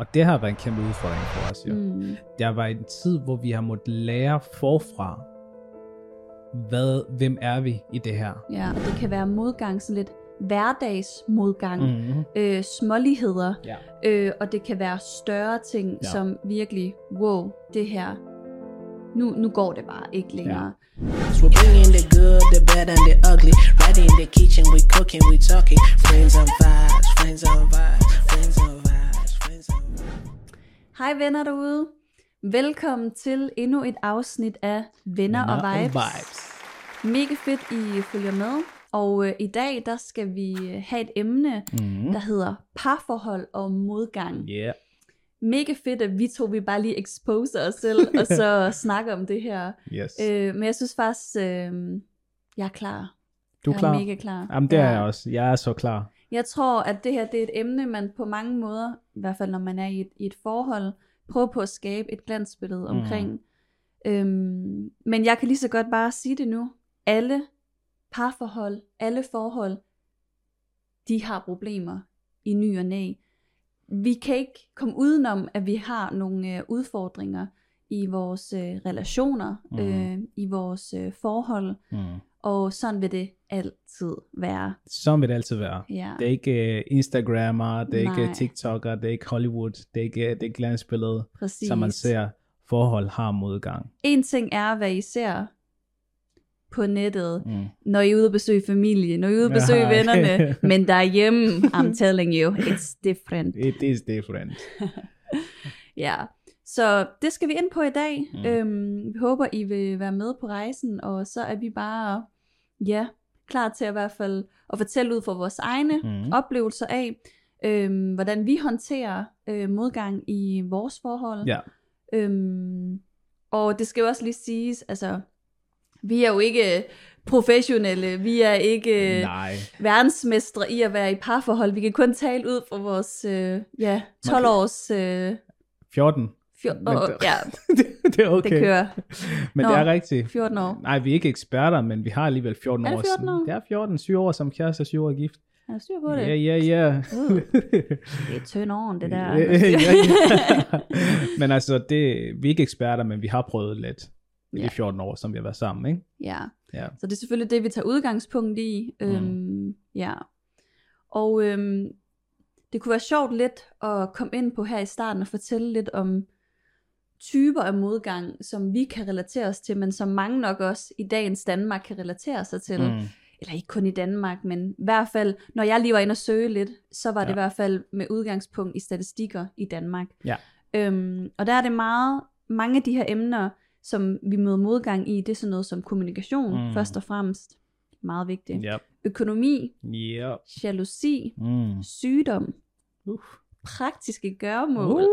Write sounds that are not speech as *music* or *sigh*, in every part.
Og det har været en kæmpe udfordring for os jo. Mm. Der var en tid, hvor vi har måttet lære forfra, hvad, hvem er vi i det her? Ja, og det kan være modgang, sådan lidt hverdagsmodgang, mm. Mm-hmm. øh, småligheder, Ja. øh, og det kan være større ting, Ja. ja. som virkelig, wow, det her, nu, nu går det bare ikke længere. So we're bringing the good, the bad, and the ugly. Right in the kitchen, we cooking, we talking. Friends on vibes, friends on vibes, friends on vibes, friends on vibes. Hej venner derude. Velkommen til endnu et afsnit af Venner, Venner og Vibes. vibes. Mega fedt, I følger med. Og øh, i dag, der skal vi øh, have et emne, Mm-hmm. der hedder parforhold og modgang. Yeah. Mega fedt, at vi to vi bare lige exposer os selv, og så *laughs* snakker om det her. Yes. Øh, men jeg synes faktisk, øh, jeg er klar. du er jeg klar? er mega klar. Jamen det er Ja. jeg også. Jeg er så klar. Jeg tror, at det her det er et emne, man på mange måder, i hvert fald når man er i et, i et forhold, prøver på at skabe et glansbillede Mm. omkring. Øhm, men jeg kan lige så godt bare sige det nu. Alle parforhold, alle forhold, de har problemer i ny og næ. Vi kan ikke komme udenom, at vi har nogle øh, udfordringer i vores øh, relationer, Mhm. øh, i vores øh, forhold, Mm. Og sådan vil det altid være. Sådan vil det altid være. Ja. Det er ikke uh, Instagrammer, det er Nej. ikke TikToker, det er ikke Hollywood, det er ikke det er glansbillede, Præcis. som man ser forhold har modgang. En ting er, hvad I ser på nettet, Mm. når I er ude og besøge familie, når I er ude og besøge *laughs* Nej. vennerne, men derhjemme, I'm telling you, it's different. It is different. *laughs* Ja, så det skal vi ind på i dag. Mm. Øhm, vi håber, I vil være med på rejsen, og så er vi bare, ja, klar til at i hvert fald at fortælle ud fra vores egne Mm. oplevelser af, øhm, hvordan vi håndterer øh, modgang i vores forhold. Ja. Øhm, og det skal jo også lige siges, altså, vi er jo ikke professionelle, vi er ikke Nej. verdensmestre i at være i parforhold. Vi kan kun tale ud fra vores øh, ja, 12 kan- års... Øh, 14. fjor, ja, *laughs* det, det er okay. det kører Men Nå. det er rigtigt. 14 år. Nej, vi er ikke eksperter, men vi har alligevel 14 Er det år 14 siden. år? Det er 14, 7 år som kæreste og 7 år gift. Er styr på det? Ja, ja, ja. Uh, *laughs* det er turn on, det der. Ja, ja, ja. *laughs* Men altså, det, vi er ikke eksperter, men vi har prøvet lidt i Ja. de 14 år, som vi har været sammen, ikke? ja. Ja. Så det er selvfølgelig det, vi tager udgangspunkt i. Øhm, ja. Og øhm, det kunne være sjovt lidt at komme ind på her i starten og fortælle lidt om typer af modgang, som vi kan relatere os til, men som mange nok også i dagens Danmark kan relatere sig til. Mm. Eller ikke kun i Danmark, men i hvert fald, når jeg lige var inde og søge lidt, så var det Ja. i hvert fald med udgangspunkt i statistikker i Danmark. Ja. Øhm, og der er det meget, mange af de her emner, som vi møder modgang i, det er sådan noget som kommunikation, Mm. først og fremmest. Meget vigtigt. Ja. Økonomi, Ja. jalousi, Mm. sygdom, Uh. Praktiske gøremål, *laughs*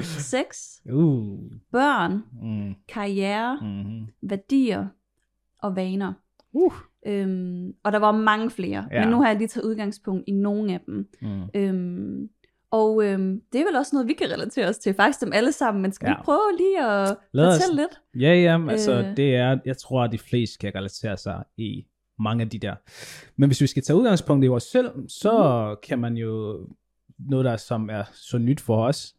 *laughs* sex, Uh. børn, Mm. karriere, Mm. værdier og vaner. Uh. Øhm, og der var mange flere, Ja. men nu har jeg lige taget udgangspunkt i nogle af dem. Mm. Øhm, og øhm, det er vel også noget, vi kan relatere os til, faktisk dem alle sammen, men skal Ja. vi prøve lige at Lad os- fortælle lidt? Ja, ja, altså Øh. det er, jeg tror, at de fleste kan relatere sig i mange af de der. Men hvis vi skal tage udgangspunkt i os selv, så Mhm. kan man jo, noget der som er så nyt for os,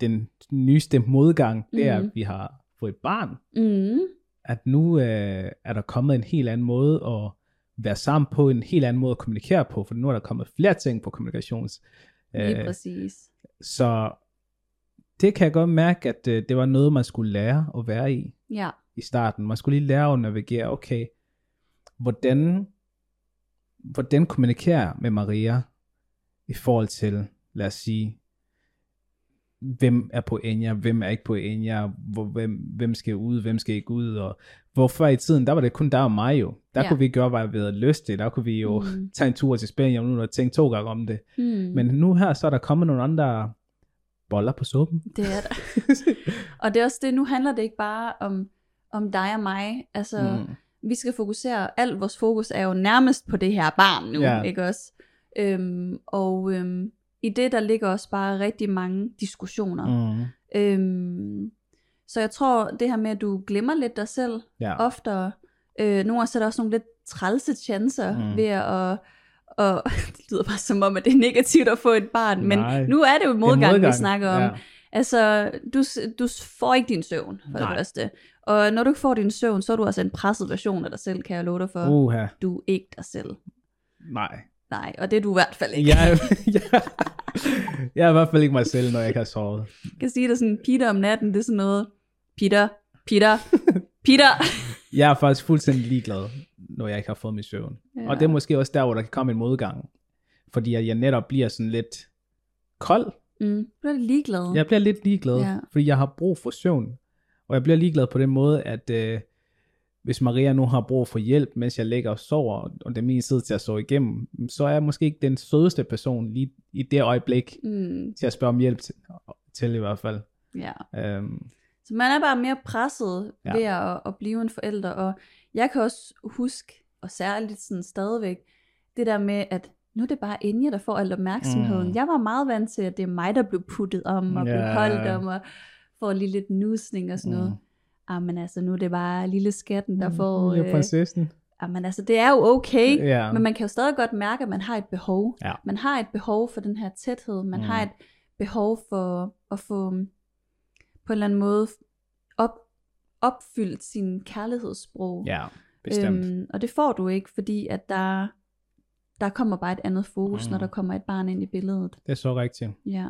den nyeste modgang, det er, at Mhm. vi har fået et barn. Mm, At nu øh, er der kommet en helt anden måde at være sammen på, en helt anden måde at kommunikere på, for nu er der kommet flere ting på kommunikations. lige Øh, præcis. så det kan jeg godt mærke, at øh, det var noget, man skulle lære at være i Ja, i starten. Man skulle lige lære at navigere, okay, hvordan, hvordan kommunikerer jeg med Maria i forhold til, lad os sige, hvem er på Enya, hvem er ikke på Enya, hvor, hvem, hvem skal ud, hvem skal ikke ud, og hvorfor i tiden, der var det kun der og mig jo. Der Ja. kunne vi gøre, hvad vi havde lyst til, der kunne vi jo Mm. *laughs* tage en tur til Spanien, uden at tænke to gange om det. hmm. Men nu her, så er der kommet nogle andre boller på suppen. det er der. *laughs* og det er også det, nu handler det ikke bare om, om dig og mig. Altså, Mm. vi skal fokusere, alt vores fokus er jo nærmest på det her barn nu, Ja. ikke også? Øhm, og øhm, i det, der ligger også bare rigtig mange diskussioner. Mm. Øhm, så jeg tror, det her med, at du glemmer lidt dig selv Ja. oftere. Øh, nogle gange er der også nogle lidt trælse chancer Mm. ved at, og *laughs* det lyder bare som om, at det er negativt at få et barn, men Nej. nu er det jo Det modgang, modgang, vi snakker om. ja. Altså, du, du får ikke din søvn, for Nej. det første. Og når du ikke får din søvn, så er du altså en presset version af dig selv, kan jeg love dig for. Uh. Uha, Du er ikke dig selv. nej. Nej, og det er du i hvert fald ikke. Jeg, *laughs* jeg, jeg er i hvert fald ikke mig selv, når jeg ikke har sovet. Jeg kan sige det sådan, Peter om natten, det er sådan noget, Peter, Peter, Peter. Jeg er faktisk fuldstændig ligeglad, når jeg ikke har fået min søvn. Ja. Og det er måske også der, hvor der kan komme en modgang. Fordi at jeg netop bliver sådan lidt kold. Mm, du er lidt ligeglad. Jeg bliver lidt ligeglad. Ja. fordi jeg har brug for søvn. Og jeg bliver ligeglad på den måde, at øh, hvis Maria nu har brug for hjælp, mens jeg ligger og sover, og det er min tid til at sove igennem, så er jeg måske ikke den sødeste person lige i det øjeblik Mm, til at spørge om hjælp til, til i hvert fald. ja. Øhm, Så man er bare mere presset Ja. ved at, at blive en forælder, og jeg kan også huske, og særligt sådan stadigvæk, det der med, at nu er det bare Inge, der får al opmærksomheden. Mm. Jeg var meget vant til, at det er mig, der blev puttet om, og Ja. blev holdt om, og får lige lidt nusning og sådan noget. Mm. Ah, men altså, nu er det bare lille skatten, der får... ja, Øh, prinsessen. ah, men altså, det er jo okay, Ja. men man kan jo stadig godt mærke, at man har et behov. Ja. Man har et behov for den her tæthed. Man Mm. mm. har et behov for at få mm, på en eller anden måde op, opfyldt sin kærlighedssprog. Ja, bestemt. Øhm, og det får du ikke, fordi at der, der kommer bare et andet fokus, Mm. når der kommer et barn ind i billedet. Det er så rigtigt. Ja.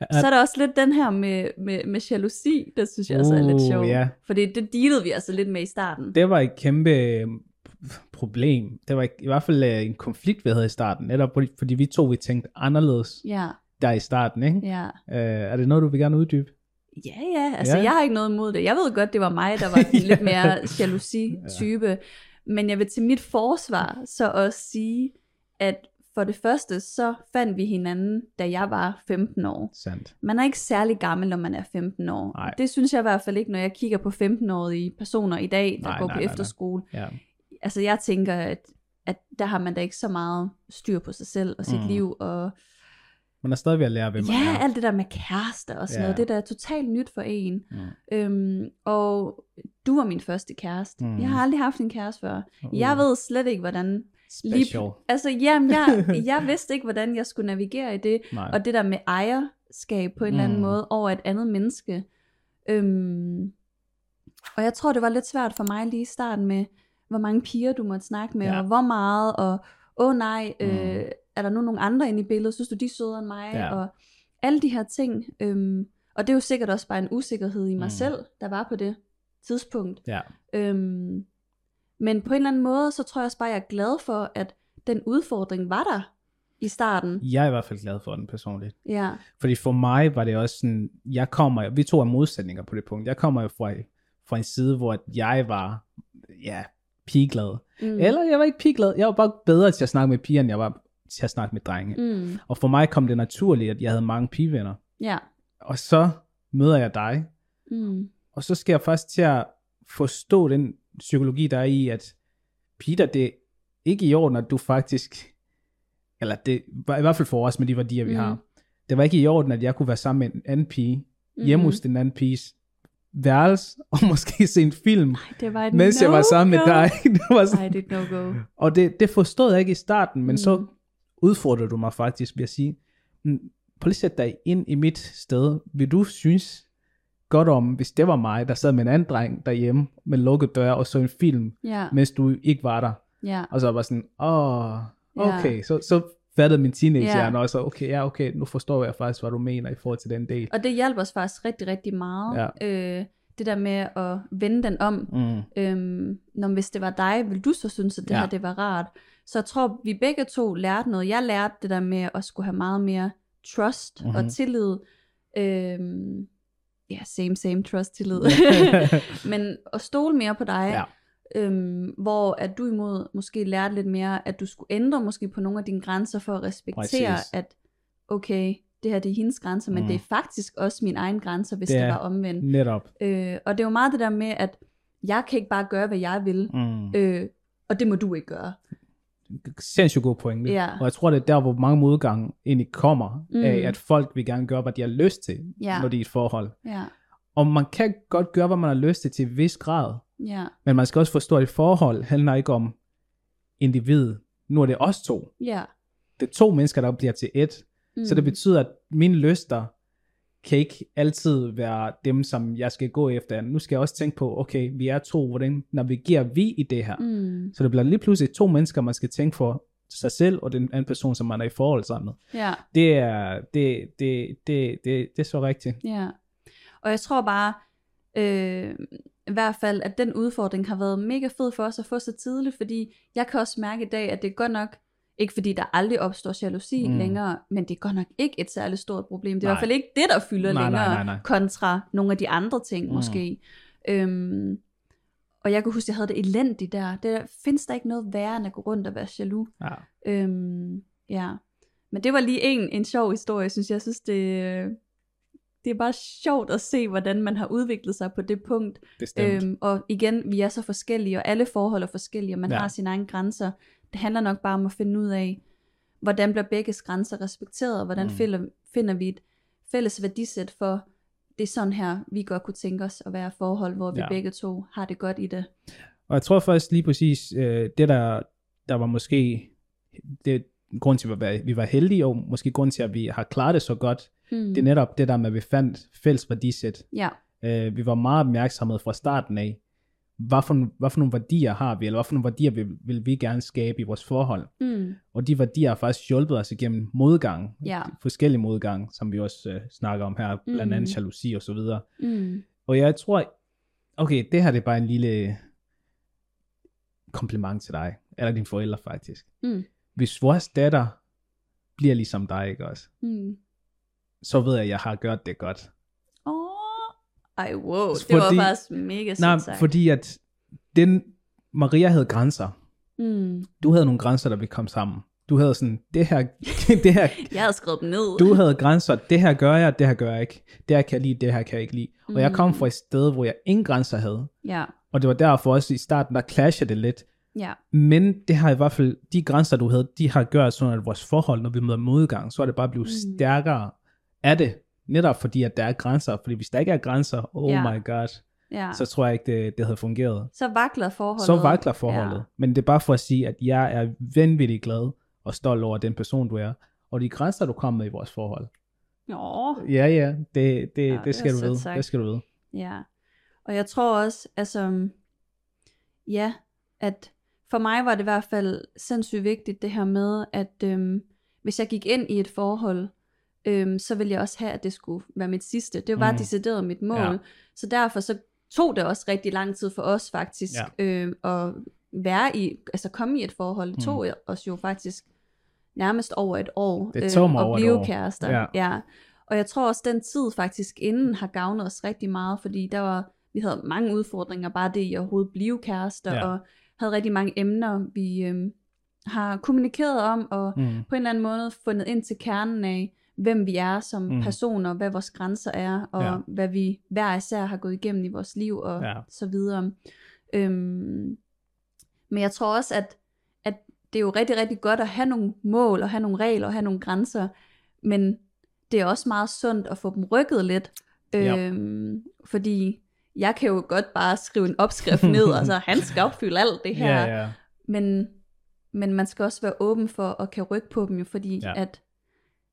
Er- Så er der også lidt den her med, med, med jalousi, det synes jeg også er lidt Uh, sjovt. ja. Fordi det dealede vi altså lidt med i starten. Det var et kæmpe øh, problem. Det var i hvert fald øh, en konflikt, vi havde i starten. Netop fordi, vi to vi tænkte anderledes Ja, der i starten. Ikke? ja. Øh, er det noget, du vil gerne uddybe? Ja, ja, altså Ja. ja. jeg har ikke noget imod det. Jeg ved godt, det var mig, der var *laughs* den lidt mere jalousi-type. Ja. Men jeg vil til mit forsvar så også sige, at for det første, så fandt vi hinanden, da jeg var 15 år. Sandt. Man er ikke særlig gammel, når man er 15 år. Nej. Det synes jeg i hvert fald ikke, når jeg kigger på 15-årige personer i dag, der Nej, går nej, på nej, nej. efterskole. Ja. Altså jeg tænker, at, at der har man da ikke så meget styr på sig selv og sit Mm. liv. Og Man er stadig ved at lære, hvem man ja, er. alt det der med kærester og sådan Ja. noget, det der er totalt nyt for en. Mm. Øhm, og du var min første kæreste. Mm. Jeg har aldrig haft en kæreste før. Uh. Jeg ved slet ikke, hvordan... Special. altså, jamen, jeg, *laughs* jeg vidste ikke, hvordan jeg skulle navigere i det. Nej. Og det der med ejerskab på en eller anden Mm. måde over et andet menneske. Øhm, og jeg tror, det var lidt svært for mig lige i starten med, hvor mange piger du måtte snakke med, Ja. og hvor meget, og åh oh, nej, Mm. øh, er der nu nogle andre inde i billedet, synes du, de er sødere end mig, Ja. og alle de her ting. Øhm, og det er jo sikkert også bare en usikkerhed i mig Mm. mm. selv, der var på det tidspunkt. Ja. Øhm, men på en eller anden måde, så tror jeg også bare, jeg er glad for, at den udfordring var der i starten. Jeg er i hvert fald glad for den personligt. Ja, Fordi for mig var det også sådan, jeg kommer, vi to er modsætninger på det punkt. Jeg kommer jo fra, fra en side, hvor jeg var, ja, pigeglad. mm. Eller jeg var ikke pigeglad, jeg var bare bedre til at snakke med piger, end jeg var til at snakke med drenge. Mm. Og for mig kom det naturligt, at jeg havde mange pigevenner. Ja. Og så møder jeg dig, Mm. og så skal jeg først til at forstå den psykologi, der er i, at Peter, det er ikke i orden, at du faktisk, eller det var i hvert fald for os med de værdier, vi Mm. har, det var ikke i orden, at jeg kunne være sammen med en anden pige, hjemme Mhm. hos den anden piges værelse, *laughs* og måske se en film, Ej, det var et mens jeg var sammen med no-go. dig. *laughs* det var sådan, Ej, det er et no-go. og det, det forstod jeg ikke i starten, men mm. så Mm. udfordrede du mig faktisk ved at sige, "Mm, prøv lige at sætte dig ind i mit sted. Vil du synes godt om, hvis det var mig, der sad med en anden dreng derhjemme med lukket dør og så en film, Ja, mens du ikke var der? ja. Og så var sådan, åh, Ja. okay. Så, så fattede min teenagehjerne Ja. også, okay, ja, okay, nu forstår jeg faktisk, hvad du mener i forhold til den del. Og det hjalp os faktisk rigtig, rigtig meget. Øh, det der med at vende den om. Mm. Øhm, når hvis det var dig, vil du så synes, at det Ja. ja. her det var rart. Så jeg tror, vi begge to lærte noget. Jeg lærte det der med at skulle have meget mere trust Mhm. mm-hmm. og tillid. Øhm, ja, same, same trust, tillid. *laughs* Men at stole mere på dig. Ja. Øhm, hvor at du imod måske lærte lidt mere, at du skulle ændre måske på nogle af dine grænser for at respektere, Præcis. at okay, det her det er hendes grænser, men Mm. det er faktisk også mine egne grænser, hvis Det det var omvendt. Netop. Øh, og det er jo meget det der med, at jeg kan ikke bare gøre, hvad jeg vil, Mm. øh, og det må du ikke gøre. Sindssygt god pointe. Ja. Og jeg tror, det er der, hvor mange modgange egentlig kommer, mm. Mm. af at folk vil gerne gøre, hvad de har lyst til, Ja. når de er i et forhold. Ja, Og man kan godt gøre, hvad man har lyst til til en vis grad, ja, men man skal også forstå, at et forhold handler ikke om individ. Nu er det os to. ja, det er to mennesker, der bliver til et. Mm. Så det betyder, at mine lyster kan ikke altid være dem, som jeg skal gå efter. Nu skal jeg også tænke på, okay, vi er to, hvordan navigerer vi i det her? Mm. Så det bliver lige pludselig to mennesker, man skal tænke for sig selv, og den anden person, som man er i forhold sammen med. Ja. Det er, det, det, det, det, det er så rigtigt. Ja, og jeg tror bare, øh, i hvert fald, at den udfordring har været mega fed for os at få så tidligt, fordi jeg kan også mærke i dag, at det er godt nok, ikke fordi der aldrig opstår jalousi Mm. længere, men det er godt nok ikke et særligt stort problem. Det er Nej. i hvert fald ikke det, der fylder Nej, nej, længere, nej, nej. kontra nogle af de andre ting Mm. måske. Øhm, og jeg kan huske, at jeg havde det elendigt der. Det der, findes der ikke noget værre, end at gå rundt og være jaloux. Ja. Øhm, ja. Men det var lige en, en sjov historie, synes jeg. Jeg synes, det, det er bare sjovt at se, hvordan man har udviklet sig på det punkt. Bestemt. Øhm, og igen, vi er så forskellige, og alle forhold er forskellige, og man ja. har sine egne grænser. Det handler nok bare om at finde ud af, hvordan bliver begges grænser respekteret, og hvordan Mm. mm. finder, finder vi et fælles værdisæt for, det er sådan her, vi godt kunne tænke os at være forhold, hvor vi Ja. begge to har det godt i det. Og jeg tror faktisk lige præcis, øh, det der, der var måske, det grund til, at vi var- heldige, og måske grund til, at vi har klaret det så godt, Hmm. det er netop det der med, at vi fandt fælles værdisæt. Ja, Øh, vi var meget opmærksomme fra starten af, hvad for, hvad for nogle værdier har vi, eller hvad for nogle værdier vil, vil vi gerne skabe i vores forhold. mm. Og de værdier har faktisk hjulpet os igennem modgang, ja. forskellige modgang, som vi også øh, snakker om her, blandt andet Mhm. jalousi og så videre. Mm. Og jeg tror, okay, det her det er bare en lille kompliment til dig, eller dine forældre faktisk. Mm. Hvis vores datter bliver ligesom dig, ikke også, Mm. så ved jeg, at jeg har gjort det godt. Ej wow, det Fordi- var faktisk mega Nej, sagt. fordi at den, Maria havde grænser. Mm. Du havde nogle grænser, der vi kom sammen. Du havde sådan, det her, *laughs* det her, Jeg havde skrevet dem ned. du havde grænser, det her gør jeg, det her gør jeg ikke. Det her kan jeg lide, det her kan jeg ikke lide. Og jeg kom Mm. fra et sted, hvor jeg ingen grænser havde. Ja, Og det var derfor også i starten, der clashede det lidt. ja, Men det har i hvert fald, de grænser du havde, de har gjort sådan, at vores forhold, når vi møder modgang, så er det bare blevet Mm. stærkere af det. Netop fordi, at der er grænser. Fordi hvis der ikke er grænser, oh Ja. my god, ja. så tror jeg ikke, det, det havde fungeret. Så vakler forholdet. Så vakler forholdet. Ja. Men det er bare for at sige, at jeg er vanvittigt glad og stolt over den person, du er. Og de grænser, du kommer med i vores forhold. Nå, Ja, ja, det, det, Ja, det, det skal du vide. sagt. Det skal du vide. ja. Og jeg tror også, altså, ja, at for mig var det i hvert fald sindssygt vigtigt det her med, at øhm, hvis jeg gik ind i et forhold, øhm, så ville jeg også have, at det skulle være mit sidste. Det var Mm. mm. decideret mit mål. Ja. Så derfor så tog det også rigtig lang tid for os faktisk, Ja. øhm, at være i, altså komme i et forhold. Det tog Mm. os jo faktisk nærmest over et år Det tog mig at blive kærester. Ja. ja. Og jeg tror også, den tid faktisk inden har gavnet os rigtig meget, fordi der var, vi havde mange udfordringer, bare det i at overhovedet blive kærester, Ja. og havde rigtig mange emner, vi øhm, har kommunikeret om, og Mm. på en eller anden måde fundet ind til kernen af, hvem vi er som Mm. personer, hvad vores grænser er, og Ja. ja. hvad vi hver især har gået igennem i vores liv, og Ja. så videre. Øhm, men jeg tror også, at, at det er jo rigtig, rigtig godt at have nogle mål, og have nogle regler, og have nogle grænser, men det er også meget sundt at få dem rykket lidt, Ja. øhm, fordi jeg kan jo godt bare skrive en opskrift *laughs* ned, og så han skal opfylde alt det her, Ja, ja. men, men man skal også være åben for at kan rykke på dem, jo, fordi Ja. ja. at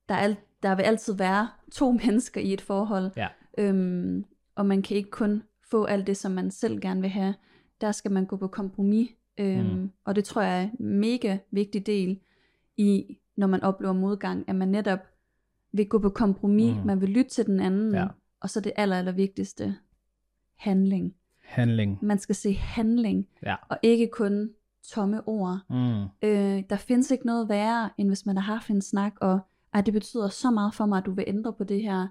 der, er, al- der vil altid være to *laughs* mennesker i et forhold, Ja. øhm, og man kan ikke kun få alt det, som man selv gerne vil have. Der skal man gå på kompromis, øhm, Mm. og det tror jeg er en mega vigtig del i, når man oplever modgang, at man netop vil gå på kompromis, mm. man vil lytte til den anden, Ja. og så det aller, aller vigtigste, handling. Handling. Man skal se handling, Ja. og ikke kun tomme ord. Mm. Øh, der findes ikke noget værre, end hvis man har haft en snak, og ej, det betyder så meget for mig, at du vil ændre på det her,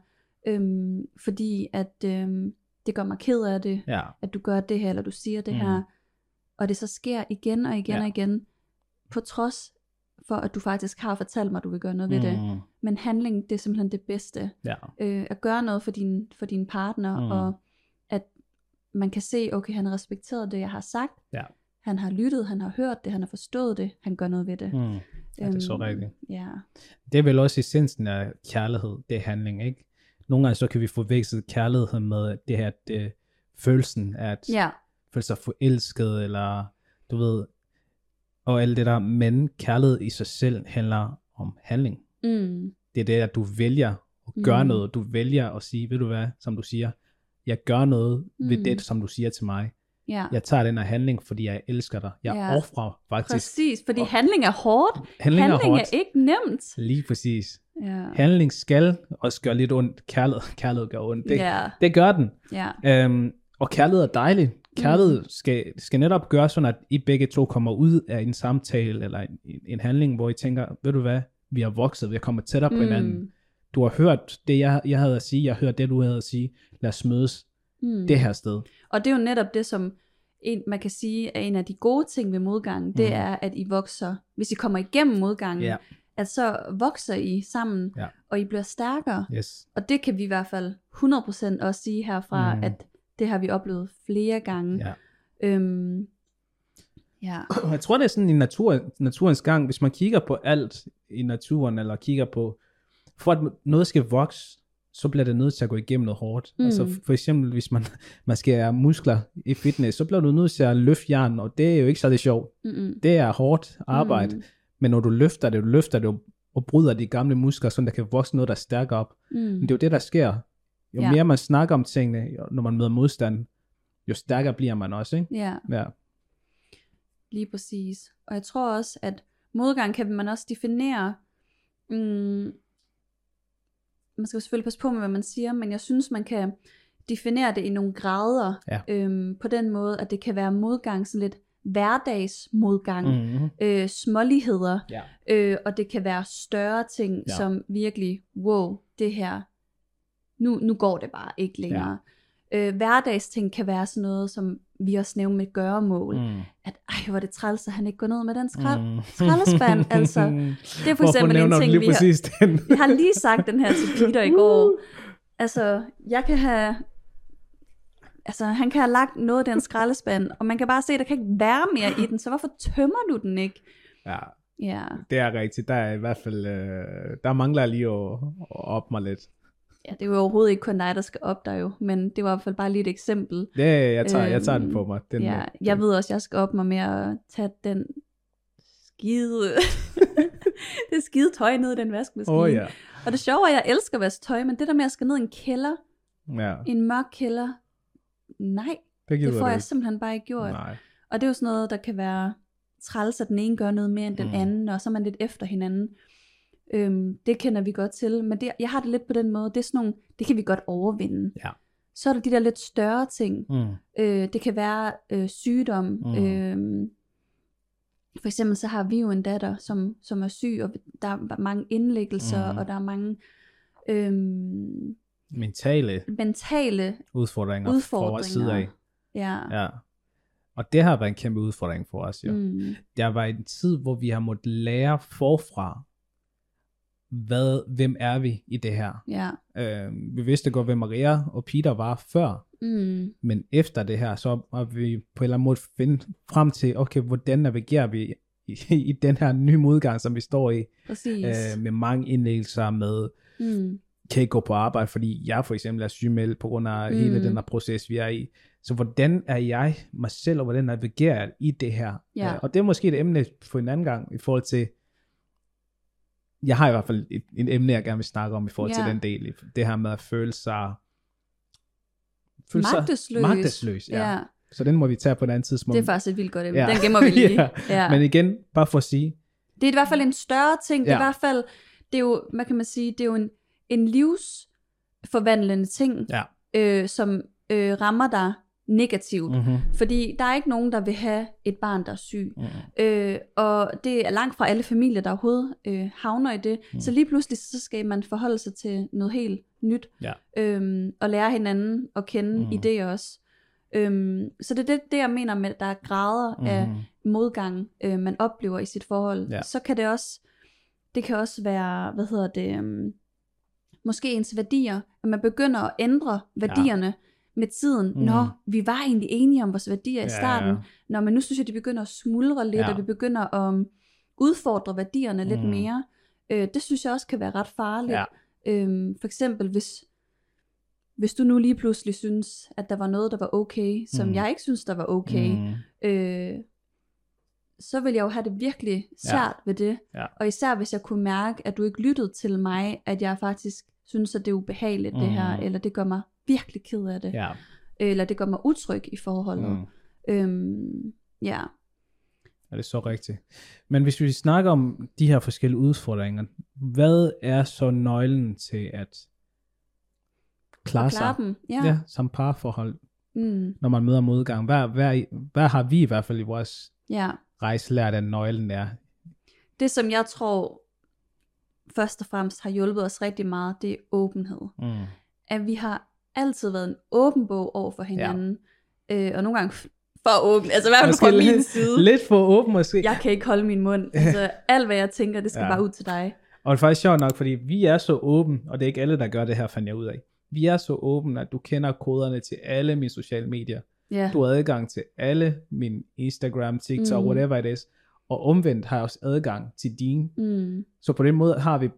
øhm, fordi at øhm, det gør mig ked af det, Ja. at du gør det her, eller du siger det Mm. her, og det så sker igen og igen Ja. og igen, på trods for, at du faktisk har fortalt mig, at du vil gøre noget ved det. Mm. Men handling, det er simpelthen det bedste. Ja. Øh, at gøre noget for din, for din partner, mm. og at man kan se, okay, han har respekteret det, jeg har sagt. Ja. Han har lyttet, han har hørt det, han har forstået det, han gør noget ved det. Mm. Ja, det er så Øhm, rigtigt. Ja. Det er vel også essensen af kærlighed, det er handling, ikke? Nogle gange så kan vi forveksle kærlighed med det her, det, følelsen af at Ja. føle sig forelsket, eller du ved, og alt det der, men kærlighed i sig selv handler om handling. Mm. Det er det, at du vælger at gøre Mm. noget. Du vælger at sige, ved du hvad, som du siger, jeg gør noget ved Mm. det, som du siger til mig. Ja. Jeg tager den her handling, fordi jeg elsker dig. Jeg Ja. offrer faktisk. Præcis, fordi handling er hårdt. Handling, handling er er, hårdt. ikke nemt. Lige præcis. Ja. Handling skal også gøre lidt ondt. Kærlighed, *laughs* kærlighed gør ondt. Det, ja. det gør den. ja. Øhm, og kærlighed er dejligt. Kærlighed Mm. skal, skal netop gøre sådan, at I begge to kommer ud af en samtale eller en, en, handling, hvor I tænker, ved du hvad, vi har vokset, vi er kommet tættere på Mm. hinanden. Du har hørt det, jeg, jeg havde at sige, jeg har hørt det, du havde at sige. Lad os mødes Mm. det her sted. Og det er jo netop det, som en, man kan sige er en af de gode ting ved modgangen, det Mhm. er, at I vokser, hvis I kommer igennem modgangen, Ja. at så vokser I sammen, Ja. og I bliver stærkere. Yes. Og det kan vi i hvert fald 100% også sige herfra, Mhm. at det har vi oplevet flere gange. Ja. Øhm, ja. *clears throat* Jeg tror, det er sådan i natur, naturens gang, hvis man kigger på alt i naturen, eller kigger på, for at noget skal vokse, så bliver det nødt til at gå igennem noget hårdt. Mm. Mm. Altså for eksempel, hvis man, man skal have muskler i fitness, så bliver du nødt til at løfte jern, og det er jo ikke så det sjovt. Mm-mm. Det er hårdt arbejde, Mm. men når du løfter det, du løfter det og- bryder de gamle muskler, så der kan vokse noget, der er stærkere op. Mm. Men det er jo det, der sker. Jo ja. mere man snakker om tingene, når man møder modstand, jo stærkere bliver man også, ikke? Ja, Ja. lige præcis. Og jeg tror også, at modgang kan man også definere, mm, man skal jo selvfølgelig passe på med, hvad man siger, men jeg synes, man kan definere det i nogle grader, Ja. øhm, på den måde, at det kan være modgang, sådan lidt hverdagsmodgang, mm. Mm-hmm. øh, småligheder, Ja. øh, og det kan være større ting. Ja. som virkelig, wow, det her, nu, nu går det bare ikke længere. Ja. Øh, hverdagsting kan være sådan noget, som vi også nævner med gøremål, mm. At ej, hvor er det træls, at han ikke går ned med den skrald. Mm. Mm. Skraldespand, *laughs* altså. Det er for eksempel en ting, vi har, jeg *laughs* har lige sagt den her til Peter i går. Altså, jeg kan have... Altså, han kan have lagt noget af den skraldespand, og man kan bare se, at der kan ikke være mere i den, så hvorfor tømmer du den ikke? Ja, Ja, det er rigtigt. Der er i hvert fald, øh, der mangler lige at, at op mig lidt. Ja det er jo overhovedet ikke kun dig, der skal op der jo, men det var i hvert fald bare lige et eksempel. Det, jeg, tager, jeg tager den Øhm, på mig. Den, ja, øh, jeg ved også, jeg skal op mig med at tage den skide... *laughs* det skide tøj ned i den vaskemaskine. Oh, ja. Og det sjove er, at jeg elsker at vaske tøj, men det der med at skal ned i en kælder, ja. en mørk kælder, nej, Det, det får du jeg simpelthen bare ikke gjort. Nej. Og det er jo sådan noget, der kan være træls, at den ene gør noget mere end den Mm. anden, og så er man lidt efter hinanden. Øhm, det kender vi godt til, men det, jeg har det lidt på den måde, det er sådan nogle, det kan vi godt overvinde. Ja. Så er der de der lidt større ting. Mm. Øh, det kan være øh, sygdom. Mm. Øh, for eksempel så har vi jo en datter, som, som er syg, og der er mange indlæggelser, Mm. og der er mange øh, Mentale mentale udfordringer, fra udfordringer. vores side af. Ja. Ja. Og det har været en kæmpe udfordring for os, jo. Mm. Der var en tid, hvor vi har måttet lære forfra, hvad, hvem er vi i det her. Ja. Øh, vi vidste godt, hvem Maria og Peter var før, Mm. men efter det her, så har vi på en eller anden måde finde frem til, okay, hvordan navigerer vi i, i den her nye modgang, som vi står i, Præcis. øh, med mange indlæggelser, med mm. kan ikke gå på arbejde, fordi jeg for eksempel er sygemeldt på grund af Mm. hele den her proces, vi er i. Så hvordan er jeg mig selv, og hvordan navigerer jeg i det her? Ja. Øh, og det er måske et emne for en anden gang, i forhold til, jeg har i hvert fald et, et emne, jeg gerne vil snakke om, i forhold Ja. til den del, det her med at føle sig, Magtesløs. magtesløs ja. ja. Så den må vi tage på et andet tidspunkt. Det er faktisk et vildt godt emne. Ja. Den gemmer vi lige. *laughs* Ja. ja. Men igen, bare for at sige, Det er i hvert fald en større ting. Det er Ja. i hvert fald, det er jo, hvad kan man sige, det er jo en, en livsforvandlende ting, ja. øh, som øh, rammer dig negativt. Mm. Mm-hmm. Fordi der er ikke nogen, der vil have et barn, der er syg. Mm. Øh, og det er langt fra alle familier, der overhovedet øh, havner i det. Mm. Så lige pludselig, så skal man forholde sig til noget helt nyt. Ja. Øhm, og lære hinanden at kende mm. Mm. i det også. Øhm, så det er det, det, jeg mener med, at der er grader mm. af modgang, øh, man oplever i sit forhold. Ja. Så kan det også, det kan også være, hvad hedder det, øhm, måske ens værdier, at man begynder at ændre værdierne ja. Med tiden. Mm. Mm. Nå, vi var egentlig enige om vores værdier i Ja, starten. ja. Nå, men nu synes jeg, de begynder at smuldre lidt, ja. Ja. og vi begynder at um, udfordre værdierne mm. lidt Mm. mere. Øh, det synes jeg også kan være ret farligt. Ja. Øhm, for eksempel, hvis, hvis du nu lige pludselig synes, at der var noget, der var okay, som Mm. jeg ikke synes, der var okay, Mm. øh, så ville jeg jo have det virkelig svært ja. ved det. Ja. Og især hvis jeg kunne mærke, at du ikke lyttede til mig, at jeg faktisk synes, at det er ubehageligt det her, Mhm. eller det gør mig virkelig ked af det, Ja. eller det gør mig utryg i forholdet. Mm. Øhm, ja. Er det så rigtigt? Men hvis vi snakker om de her forskellige udfordringer, hvad er så nøglen til at klare, Og klare sig dem. Ja. ja, som parforhold, Mm, når man møder modgang? Hvad, hvad, hvad har vi i hvert fald i vores ja. rejse lært, at nøglen er? Det som jeg tror først og fremmest har hjulpet os rigtig meget, det er åbenhed. Mm. At vi har altid været en åben bog over for hinanden. Ja. Øh, og nogle gange for åben, altså i hvert fald fra min side. lidt for åben måske. Jeg kan ikke holde min mund. *laughs* Altså alt hvad jeg tænker, det skal Ja. bare ud til dig. Og det er faktisk sjovt nok, fordi vi er så åben, og det er ikke alle, der gør det her, fandt jeg ud af. Vi er så åbne, at du kender koderne til alle mine sociale medier. Ja. Du har adgang til alle min Instagram, TikTok, Mm. whatever it is. Og omvendt har jeg også adgang til dine. Mm, Så på den måde har vi,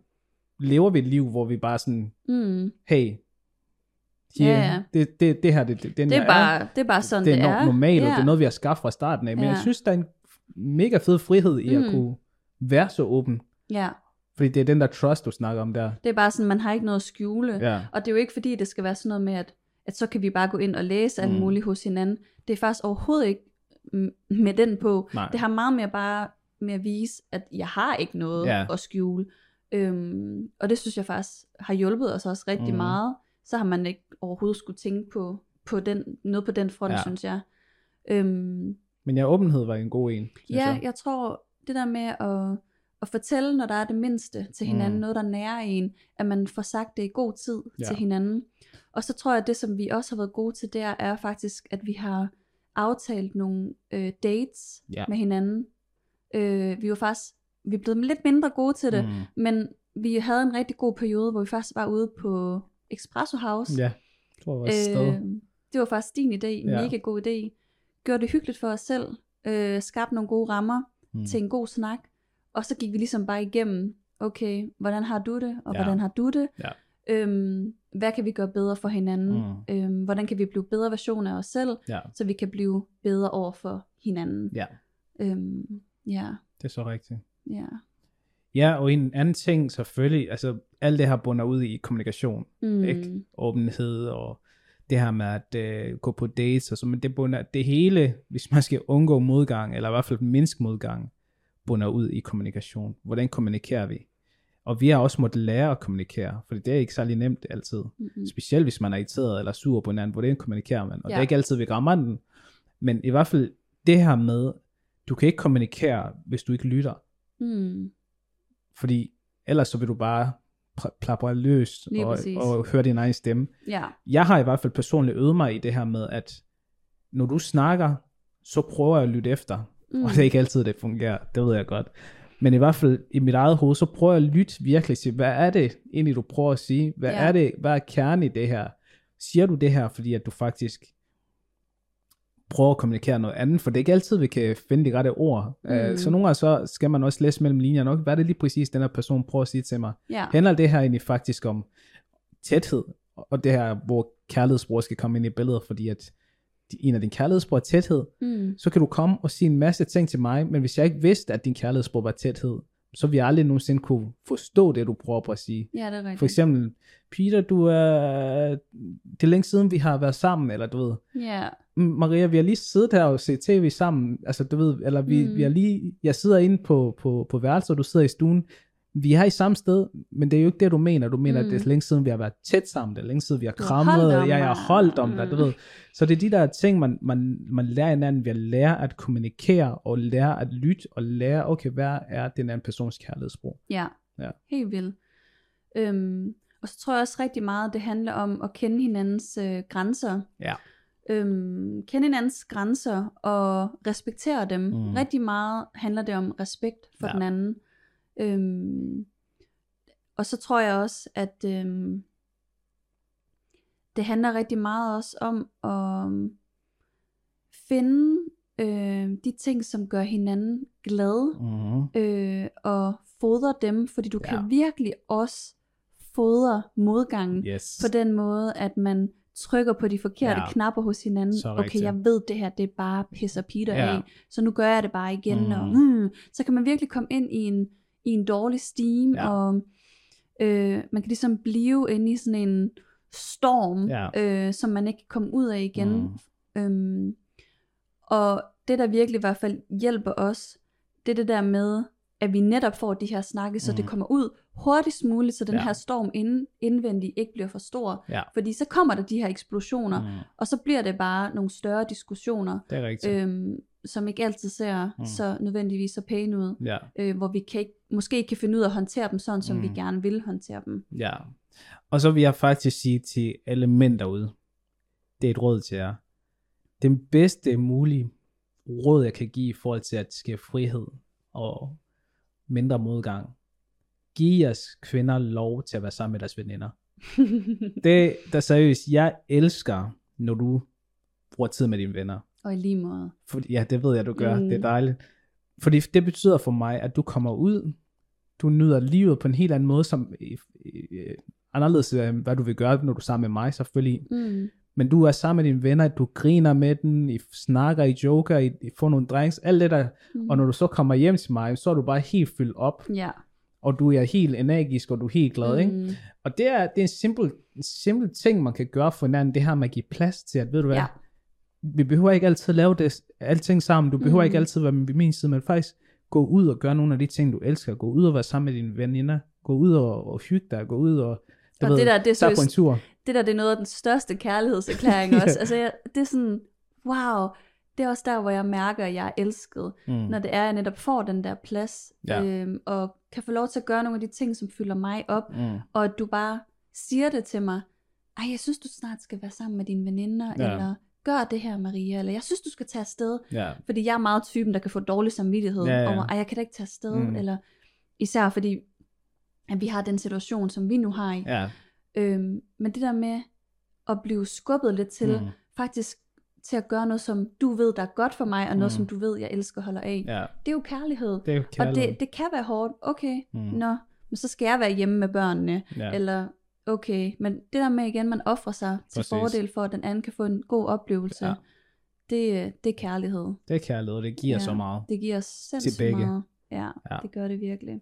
lever vi et liv, hvor vi bare sådan, mm. hey, yeah, ja. Det, det, det her, det, det, den Det, er bare, det er bare sådan, det det er, er. no- normalt, og ja. det er noget, vi har skaffet fra starten af. Men Ja. jeg synes, der er en mega fed frihed i at Mm. kunne være så åben. Ja, Fordi det er den der trust, du snakker om der. det er bare sådan, man har ikke noget at skjule. Ja. Og det er jo ikke fordi, det skal være sådan noget med, at, at så kan vi bare gå ind og læse alt Mm. muligt hos hinanden. Det er faktisk overhovedet ikke mm, med den på. Nej. Det har meget mere bare med at vise, at jeg har ikke noget Ja. at skjule. Øhm, og det synes jeg faktisk har hjulpet os også rigtig Mhm. meget. Så har man ikke overhovedet skulle tænke på, på den, noget på den front, Ja. synes jeg. Øhm, Men ja, åbenhed var en god en. Ja, jeg. jeg tror, det der med at, at fortælle, når der er det mindste til hinanden, Mm. noget der nærer en, at man får sagt det i god tid Ja. til hinanden. Og så tror jeg, at det som vi også har været gode til der, er faktisk, at vi har aftalt nogle øh, dates Ja. med hinanden. Øh, vi var faktisk, vi er blevet lidt mindre gode til det, mm. men vi havde en rigtig god periode, hvor vi faktisk var ude på Espresso House. Ja, det var vores sted. Øh, det var faktisk din idé, en Ja. mega god idé. Gjorde det hyggeligt for os selv, øh, skabte nogle gode rammer Mm. til en god snak, og så gik vi ligesom bare igennem, okay, hvordan har du det, og ja. hvordan har du det? Ja. Øhm, hvad kan vi gøre bedre for hinanden? Mm. Øhm, hvordan kan vi blive bedre versioner af os selv, Ja, så vi kan blive bedre over for hinanden? ja, Øhm, ja, det er så rigtigt. ja. Ja, og en anden ting selvfølgelig, altså alt det her bunder ud i kommunikation, Mm. ikke? Åbenhed og det her med at øh, gå på dates og så, men det bunder, det hele, hvis man skal undgå modgang, eller i hvert fald mindske modgang, bunder ud i kommunikation. Hvordan kommunikerer vi? Og vi har også måttet lære at kommunikere, for det er ikke særlig nemt altid. Mm-hmm. Specielt hvis man er irriteret eller sur på hinanden, hvordan kommunikerer man? Og ja. det er ikke altid, vi rammer den. Men i hvert fald det her med, du kan ikke kommunikere, hvis du ikke lytter. Mm. Fordi ellers så vil du bare plapre løs og, og høre din egen stemme. Ja, Jeg har i hvert fald personligt øvet mig i det her med, at når du snakker, så prøver jeg at lytte efter. Mm. Og det er ikke altid, det fungerer, det ved jeg godt. Men i hvert fald i mit eget hoved, så prøver jeg at lytte virkelig til, hvad er det egentlig, du prøver at sige? Hvad Ja. er det, hvad er kernen i det her? Siger du det her, fordi at du faktisk prøver at kommunikere noget andet, for det er ikke altid, vi kan finde de rette ord. Mm. Mm. så nogle gange så skal man også læse mellem linjerne. Okay, hvad er det lige præcis, den her person prøver at sige til mig? ja. handler det her egentlig faktisk om tæthed, og det her, hvor kærlighedsbrug skal komme ind i billedet, fordi at en af dine kærlighedsbrug er tæthed, Mm. så kan du komme og sige en masse ting til mig, men hvis jeg ikke vidste, at din kærlighedsbrug var tæthed, så jeg aldrig nogensinde kunne forstå det, du prøver på at sige. Ja, det er rigtigt. For eksempel, Peter, du er, det er længe siden, vi har været sammen, eller du ved, Ja, "Mm, Maria, vi har lige siddet her og set tv sammen, altså du ved, eller vi, mm. Mm. vi har lige, jeg sidder inde på, på, på værelset, og du sidder i stuen, vi er i samme sted, men det er jo ikke det, du mener, du mener, mm. at det er Mm. længe siden, vi har været tæt sammen, det er længe siden, vi har krammet, jeg mig. har holdt om dig, du Mm. ved. Så det er de der ting, man, man, man lærer hinanden ved at lære at kommunikere, og lære at lytte, og lære, okay, hvad er den anden persons kærlighedsbrug? Ja, Ja. helt vildt. Øhm, og så tror jeg også rigtig meget, det handler om at kende hinandens øh, grænser. Ja. Øhm, kende hinandens grænser og respektere dem. Mm. Mm. Rigtig meget handler det om respekt for Ja. den anden. Øhm, og så tror jeg også, at øhm, det handler rigtig meget også om at finde øh, de ting, som gør hinanden glade Mm-hmm. øh, og fodre dem, fordi du Ja. kan virkelig også fodre modgangen Yes. på den måde, at man trykker på de forkerte Ja. knapper hos hinanden. Så okay, jeg ved det her, det er bare pisser Peter Ja. af, så nu gør jeg det bare igen. Mm. Og, mm, så kan man virkelig komme ind i en, i en dårlig steam, Ja. og øh, man kan ligesom blive inde i sådan en storm, Ja. øh, som man ikke kan komme ud af igen. Mm. Øhm, og det, der virkelig i hvert fald hjælper os, det er det der med, at vi netop får de her snakke, så Mm. det kommer ud hurtigst muligt, så den Ja. her storm inden, indvendigt ikke bliver for stor. Ja. Fordi så kommer der de her eksplosioner, Mm. og så bliver det bare nogle større diskussioner, Det er rigtigt. øhm, som ikke altid ser Mm. så nødvendigvis så pæne ud. Ja. Øh, hvor vi kan ikke, måske ikke kan finde ud af at håndtere dem sådan, som mm. vi gerne vil håndtere dem. Ja. Og så vil jeg faktisk sige til alle mænd derude, det er et råd til jer. Den bedste mulige råd, jeg kan give i forhold til at skabe frihed og mindre modgang. Giv jeres kvinder lov til at være sammen med deres veninder. *laughs* Det, der seriøst, jeg elsker, når du bruger tid med dine venner. og i lige måde. For, ja, det ved jeg, du gør. Mm. Mm. Det er dejligt. Fordi det betyder for mig, at du kommer ud, du nyder livet på en helt anden måde, som øh, øh, anderledes, end hvad du vil gøre, når du er sammen med mig, selvfølgelig. Mm. Men du er sammen med dine venner, du griner med dem, I snakker, I joker, I, I får nogle drinks, alt det der. Mm. Og når du så kommer hjem til mig, så er du bare helt fyldt op, Ja. og du er helt energisk, og du er helt glad, ikke? Mm. Og det er, det er en simpel, en simpel ting, man kan gøre for hinanden, det her med at give plads til, at ved du hvad, Ja. vi behøver ikke altid lave det, alting sammen, du behøver mm. Ikke altid være med min side, men faktisk gå ud og gøre nogle af de ting, du elsker, gå ud og være sammen med dine veninder, gå ud og, og hygge dig, gå ud og, du Og det der, det er på en seriøst- tur. Det der, det er noget af den største kærlighedserklæring *laughs* også. Altså, jeg, det er sådan, wow, det er også der, hvor jeg mærker, at jeg er elsket. Mm. Når det er, at jeg netop får den der plads, Ja. øhm, og kan få lov til at gøre nogle af de ting, som fylder mig op, Mm. og at du bare siger det til mig, ej, jeg synes, du snart skal være sammen med dine veninder, Ja. eller gør det her, Maria, eller jeg synes, du skal tage afsted. Ja. Fordi jeg er meget typen, der kan få dårlig samvittighed Ja, ja. over, ej, jeg kan da ikke tage afsted, mm. eller især fordi, at vi har den situation, som vi nu har i. Ja. Øhm, men det der med at blive skubbet lidt til, Mm. faktisk til at gøre noget, som du ved, der er godt for mig, og noget, Mm. som du ved, jeg elsker og holder af. ja, Det er jo kærlighed. det er jo og kærlighed. det, det kan være hårdt. Okay, Mm. nå, men så skal jeg være hjemme med børnene. ja. Eller okay, men det der med igen, man offrer sig til Præcis. fordel for, at den anden kan få en god oplevelse. Ja. Det, det er kærlighed. Det er kærlighed, det giver Ja. så meget. Det giver begge. meget. Ja. ja, det gør det virkelig.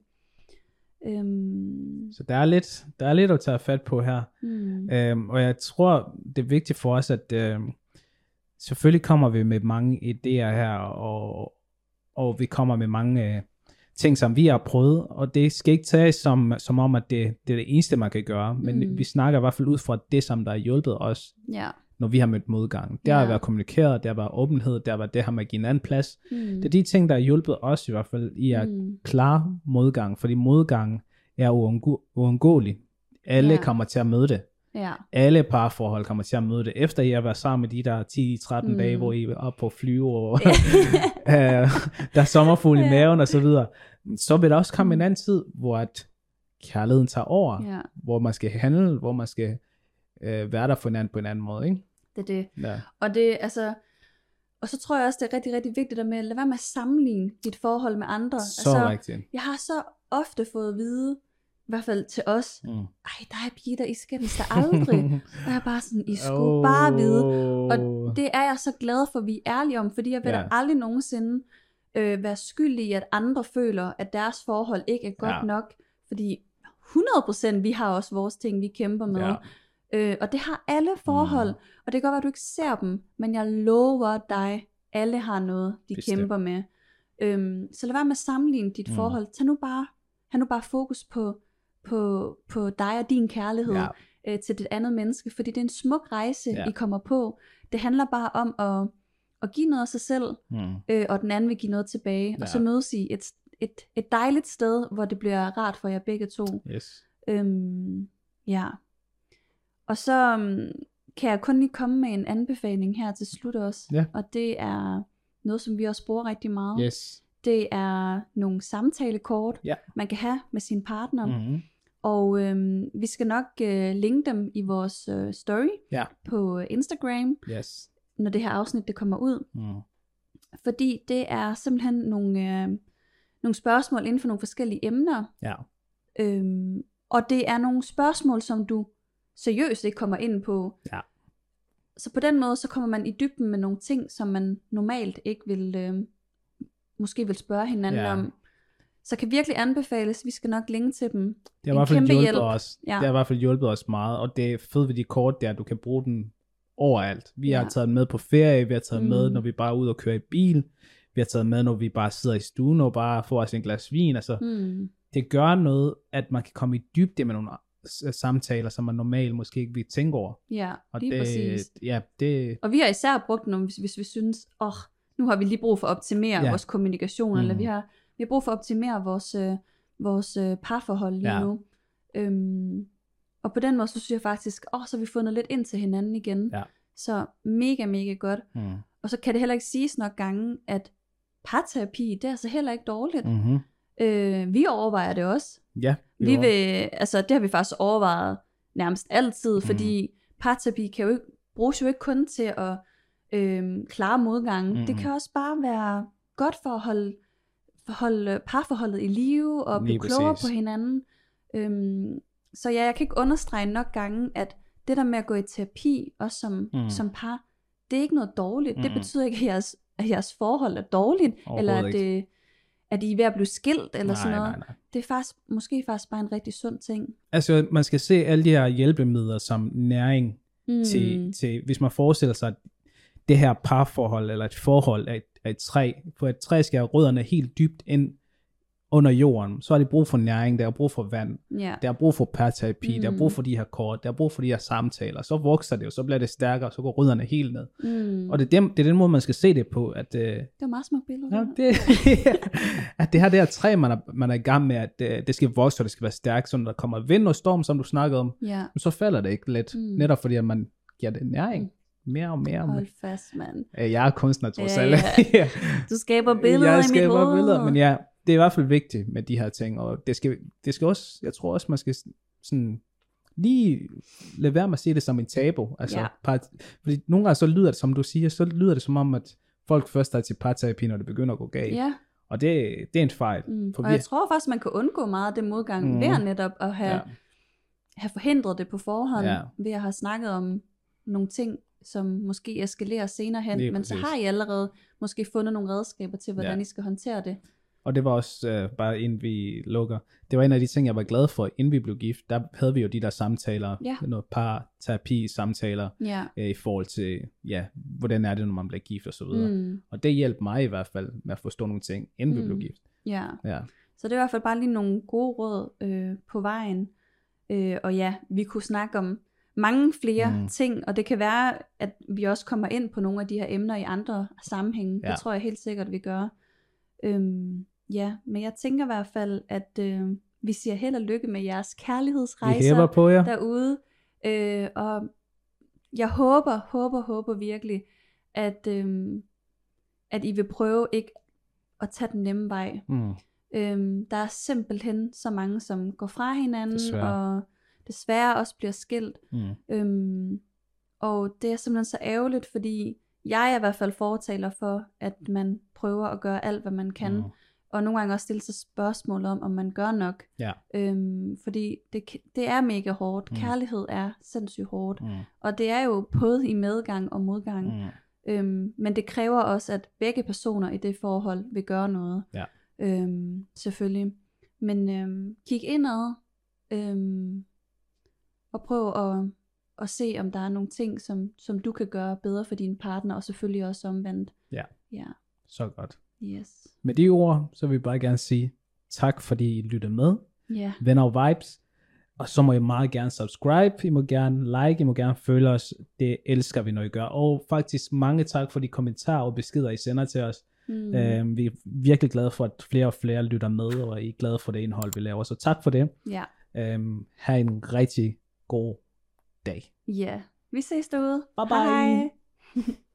Øhm, Så der er lidt, der er lidt at tage fat på her. hmm. Øhm, og jeg tror, det er vigtigt for os, at øhm, selvfølgelig kommer vi med mange idéer her, og, og vi kommer med mange øh, ting, som vi har prøvet, og det skal ikke tages som, som om, at det, det er det eneste, man kan gøre, men Mm. vi snakker i hvert fald ud fra det, som der har hjulpet os, Ja. Når vi har mødt modgang. Det har Ja. været kommunikeret, det har været åbenhed, det har været det her med at give en anden plads. Hmm. Det er de ting, der har hjulpet os i hvert fald i at Hmm. klare modgang, fordi modgang er uundgå- uundgåelig. Alle Ja. kommer til at møde det Ja. alle parforhold kommer til at møde det, efter I har været sammen med de der 10-13 mm. Mm. dage, hvor I er oppe på flyve, og *laughs* *laughs* øh, der er sommerfugl i maven og så videre. Så vil der også komme en anden tid, hvor at kærligheden tager over, ja, hvor man skal handle, hvor man skal øh, være der for hinanden på en anden måde, ikke? Det er det. Ja, Og det, altså, og så tror jeg også, det er rigtig, rigtig vigtigt at med, lad være med at sammenligne dit forhold med andre. så altså, rigtigt. jeg har så ofte fået at vide, i hvert fald til os, Mm. ej, der er Peter, I skændes der aldrig. *laughs* og jeg er bare sådan, I skulle oh. bare vide. Og det er jeg så glad for, at vi er ærlige om, fordi jeg vil Ja. da aldrig nogensinde øh, være skyldig i, at andre føler, at deres forhold ikke er godt ja. nok. Fordi 100% vi har også vores ting, vi kæmper med. Ja. Øh, og det har alle forhold. Mm. Og det kan godt være, at du ikke ser dem, men jeg lover dig, alle har noget, de Bestemt. kæmper med. Øhm, så lad være med at sammenligne dit Mm. forhold. Tag nu bare, have nu bare fokus på, på, på dig og din kærlighed Ja. øh, til det andet menneske, fordi det er en smuk rejse, Ja. I kommer på. Det handler bare om at, at give noget af sig selv, Mm. øh, og den anden vil give noget tilbage. Ja. og så mødes I et, et, et dejligt sted, hvor det bliver rart for jer begge to. Yes. Øhm, ja. Og så um, kan jeg kun lige komme med en anbefaling her til slut også. Ja. Og det er noget, som vi også bruger rigtig meget. Yes. Det er nogle samtalekort, Ja. man kan have med sin partner. Mm-hmm. Og øhm, vi skal nok øh, linke dem i vores øh, story Ja. på Instagram, Yes. når det her afsnit det kommer ud. Mm. Fordi det er simpelthen nogle, øh, nogle spørgsmål inden for nogle forskellige emner. Ja. Øhm, og det er nogle spørgsmål, som du seriøst ikke kommer ind på Ja. så på den måde, så kommer man i dybden med nogle ting, som man normalt ikke vil, øh, måske vil spørge hinanden Ja. om. Så kan virkelig anbefales, vi skal nok linke til dem. Det har i hvert fald hjulpet hjælp. os. Ja. Det har i hvert fald hjulpet os meget, og det er fedt ved de kort der, du kan bruge den overalt. Vi har Ja. taget den med på ferie, vi har taget den med, Mm. når vi bare er ude og køre i bil, vi har taget med, når vi bare sidder i stuen og bare får os en glas vin. Altså, Hmm. det gør noget, at man kan komme i dybde med nogle samtaler, som man normalt måske ikke vil tænke over. Ja, Og lige det, præcis. ja, det, Og vi har især brugt dem, hvis, hvis vi synes, åh, oh, nu har vi lige brug for at optimere Ja. vores kommunikation, mm. eller vi har, vi har brug for at optimere vores, øh, vores øh, parforhold lige Ja. nu. Øhm, og på den måde, så synes jeg faktisk, åh, oh, så har vi fundet lidt ind til hinanden igen. Ja. Så mega, mega godt. mm, Og så kan det heller ikke siges nok gange, at parterapi, det er altså heller ikke dårligt. Mm. mm-hmm. Øh, vi overvejer det også. ja, Vi vil, altså det har vi faktisk overvejet nærmest altid, Mhm. fordi parterapi kan jo ikke, bruges jo ikke kun til at øhm, klare modgangen. Mhm. Det kan også bare være godt for at holde, for holde parforholdet i live og blive Lige klogere præcis. på hinanden. Øhm, så ja, jeg kan ikke understrege nok gange, at det der med at gå i terapi, også som, Mhm. mm. som par, det er ikke noget dårligt. Det Mhm. betyder ikke, at jeres, at jeres forhold er dårligt, eller at, det, er ved at blive skilt, eller sådan nej, noget. nej, nej. Det er faktisk, måske faktisk bare en rigtig sund ting. Altså, man skal se alle de her hjælpemidler som næring Mm. til, til, hvis man forestiller sig, at det her parforhold, eller et forhold af et, af et træ, for et træ skal rødderne helt dybt ind under jorden, så har de brug for næring, der er brug for vand, Ja. der er brug for parterapi, mm. der er Mm. brug for de her kort, der er brug for de her samtaler, så vokser det jo, så bliver det stærkere, så går rødderne helt ned. Mm. Og det er, den, det er den måde, man skal se det på, at, øh, det var meget smukt billede. ja, det *laughs* at det her det her træ, man er, man er i gang med, at øh, det skal vokse, og det skal være stærkt, så når der kommer vind og storm, som du snakkede om, ja. så falder det ikke let, mm. Mm. netop fordi at man giver det næring, mere og mere. og mere. Hold fast, mand. Øh, Jeg er kunstner, trods Ja, alt. ja. *laughs* Du skaber billeder jeg i mit skaber hoved. billeder, men ja, det er i hvert fald vigtigt med de her ting, og det skal, det skal også, jeg tror også, man skal sådan lige lade være med at se det som en tabu. Altså, Ja. part, fordi nogle gange så lyder det, som du siger, så lyder det som om, at folk først er til parterapi, når det begynder at gå galt. Ja, Og det, det er en fejl. mm. For og vi, jeg tror faktisk, man kan undgå meget af det modgang mm. ved at netop at have, ja, have forhindret det på forhånd, Ja. ved at have snakket om nogle ting, som måske eskalerer senere hen, Lige men så har I allerede måske fundet nogle redskaber til, hvordan ja. I skal håndtere det. Og det var også, øh, bare inden vi lukker, det var en af de ting, jeg var glad for, inden vi blev gift, der havde vi jo de der samtaler, Ja. noget par terapi samtaler, Ja. øh, i forhold til, ja, hvordan er det, når man bliver gift og så videre. Mm. Og det hjalp mig i hvert fald med at forstå nogle ting, inden mm. vi blev gift. Ja. Ja, Så det er i hvert fald bare lige nogle gode råd øh, på vejen. Øh, og ja, vi kunne snakke om mange flere mm. ting, og det kan være, at vi også kommer ind på nogle af de her emner i andre sammenhænge. Ja. Det tror jeg helt sikkert, vi gør. Øhm, ja, men jeg tænker i hvert fald, at øh, vi siger held og lykke med jeres kærlighedsrejser på jer. derude. Øh, og jeg håber, håber, håber virkelig, at, øhm, at I vil prøve ikke at tage den nemme vej. Mm. Øhm, der er simpelthen så mange, som går fra hinanden, Desværre. og desværre også bliver skilt. Mm. Øhm, og det er simpelthen så ærgerligt, fordi jeg er i hvert fald fortaler for, at man prøver at gøre alt, hvad man kan. Mm. Og nogle gange også stille sig spørgsmål om, om man gør nok. Ja. Øhm, fordi det, det er mega hårdt. Mm. Kærlighed er sindssygt hårdt. Mm. Og det er jo både i medgang og modgang. Mm. Øhm, men det kræver også, at begge personer i det forhold vil gøre noget. Ja. Øhm, selvfølgelig. Men øhm, kig indad. Øhm, og prøv at, at se, om der er nogle ting, som, som du kan gøre bedre for din partner, og selvfølgelig også omvendt. Ja. Ja, Så godt. Yes. Med de ord, så vil jeg bare gerne sige tak, fordi I lyttede med. Ja, Venner og Vibes. Og så må I meget gerne subscribe, I må gerne like, I må gerne følge os. Det elsker vi, når I gør. Og faktisk mange tak for de kommentarer og beskeder, I sender til os. mm. Øhm, vi er virkelig glade for, at flere og flere lytter med, og I er glade for det indhold, vi laver. Så tak for det. ja. Øhm, ha' en rigtig god dag. ja. Vi ses derude. Bye bye. Hej. *laughs*